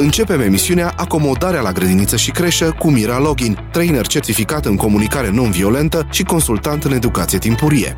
Începem emisiunea Acomodarea la grădiniță și creșă cu Mira Login, trainer certificat în comunicare non-violentă și consultant în educație timpurie.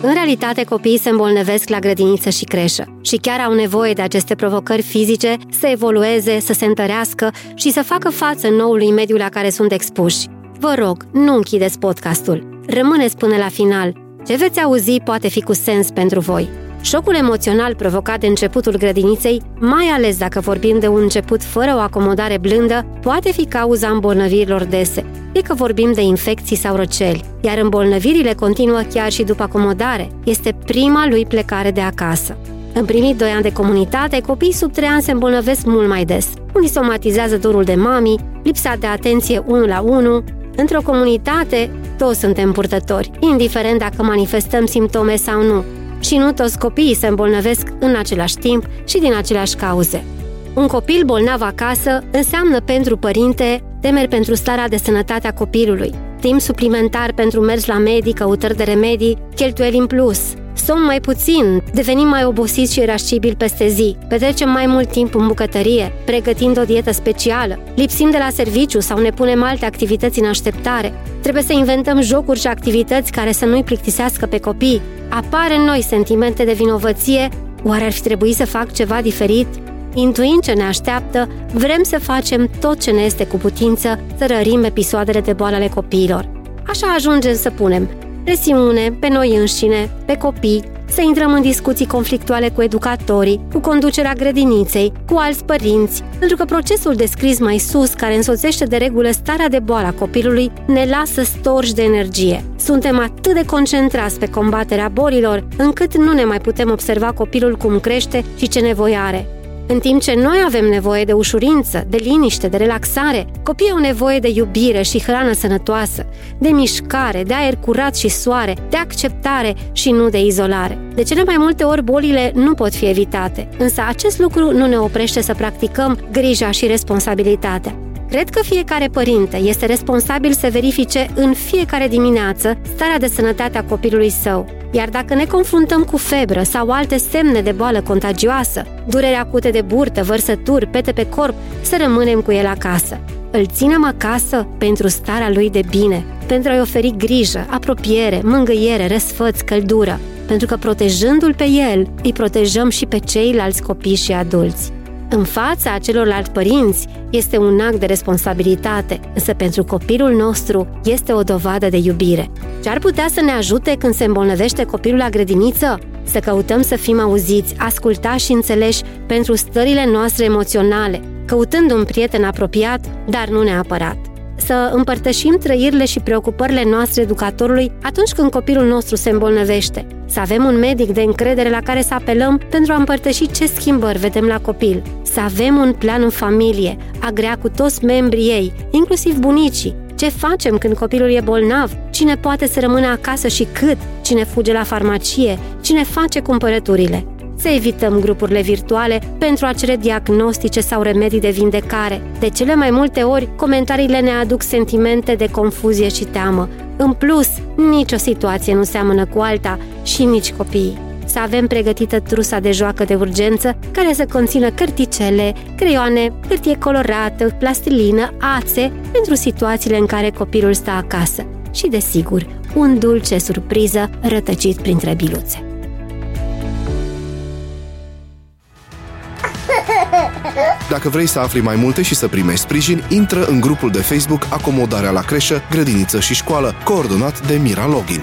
În realitate, copiii se îmbolnăvesc la grădiniță și creșă și chiar au nevoie de aceste provocări fizice să evolueze, să se întărească și să facă față noului mediu la care sunt expuși. Vă rog, nu închideți podcastul. Rămâneți până la final. Ce veți auzi poate fi cu sens pentru voi. Șocul emoțional provocat de începutul grădiniței, mai ales dacă vorbim de un început fără o acomodare blândă, poate fi cauza îmbolnăvirilor dese, fie că vorbim de infecții sau răceli, iar îmbolnăvirile continuă chiar și după acomodare. Este prima lui plecare de acasă. În primii doi ani de comunitate, copiii sub 3 ani se îmbolnăvesc mult mai des. Unii somatizează dorul de mami, lipsa de atenție 1 la 1. Într-o comunitate, toți suntem purtători, indiferent dacă manifestăm simptome sau nu. Și nu toți copiii se îmbolnăvesc în același timp și din aceleași cauze. Un copil bolnav acasă înseamnă pentru părinte temeri pentru starea de sănătate a copilului, timp suplimentar pentru mers la medic, căutări de remedii, cheltuieli în plus, somn mai puțin, devenim mai obosiți și irascibili peste zi, petrecem mai mult timp în bucătărie, pregătind o dietă specială, lipsim de la serviciu sau ne punem alte activități în așteptare. Trebuie să inventăm jocuri și activități care să nu-i plictisească pe copii. Apar în noi sentimente de vinovăție, oare ar fi trebuit să fac ceva diferit? Intuind ce ne așteaptă, vrem să facem tot ce ne este cu putință să rărim episoadele de boală ale copiilor. Așa ajungem să punem presiune pe noi înșine, pe copii, să intrăm în discuții conflictuale cu educatorii, cu conducerea grădiniței, cu alți părinți, pentru că procesul descris mai sus, care însoțește de regulă starea de boală a copilului, ne lasă storși de energie. Suntem atât de concentrați pe combaterea bolilor, încât nu ne mai putem observa copilul cum crește și ce nevoie are. În timp ce noi avem nevoie de ușurință, de liniște, de relaxare, copiii au nevoie de iubire și hrană sănătoasă, de mișcare, de aer curat și soare, de acceptare și nu de izolare. De cele mai multe ori bolile nu pot fi evitate, însă acest lucru nu ne oprește să practicăm grija și responsabilitatea. Cred că fiecare părinte este responsabil să verifice în fiecare dimineață starea de sănătate a copilului său. Iar dacă ne confruntăm cu febră sau alte semne de boală contagioasă, durere acute de burtă, vărsături, pete pe corp, să rămânem cu el acasă. Îl ținem acasă pentru starea lui de bine, pentru a-i oferi grijă, apropiere, mângâiere, răsfăț, căldură, pentru că protejându-l pe el, îi protejăm și pe ceilalți copii și adulți. În fața celorlalți părinți este un act de responsabilitate, însă pentru copilul nostru este o dovadă de iubire. Ce ar putea să ne ajute când se îmbolnăvește copilul la grădiniță? Să căutăm să fim auziți, ascultați și înțeleși pentru stările noastre emoționale, căutând un prieten apropiat, dar nu neapărat să împărtășim trăirile și preocupările noastre educatorului atunci când copilul nostru se îmbolnăvește, să avem un medic de încredere la care să apelăm pentru a împărtăși ce schimbări vedem la copil, să avem un plan în familie, agrea cu toți membrii ei, inclusiv bunicii, ce facem când copilul e bolnav? Cine poate să rămână acasă și cât? Cine fuge la farmacie? Cine face cumpărăturile? să evităm grupurile virtuale pentru a cere diagnostice sau remedii de vindecare. De cele mai multe ori, comentariile ne aduc sentimente de confuzie și teamă. În plus, nicio situație nu seamănă cu alta și nici copiii să avem pregătită trusa de joacă de urgență care să conțină cărticele, creioane, hârtie colorată, plastilină, ațe pentru situațiile în care copilul stă acasă și, desigur, un dulce surpriză rătăcit printre biluțe. Dacă vrei să afli mai multe și să primești sprijin, intră în grupul de Facebook Acomodarea la creșă, grădiniță și școală, coordonat de Mira Login.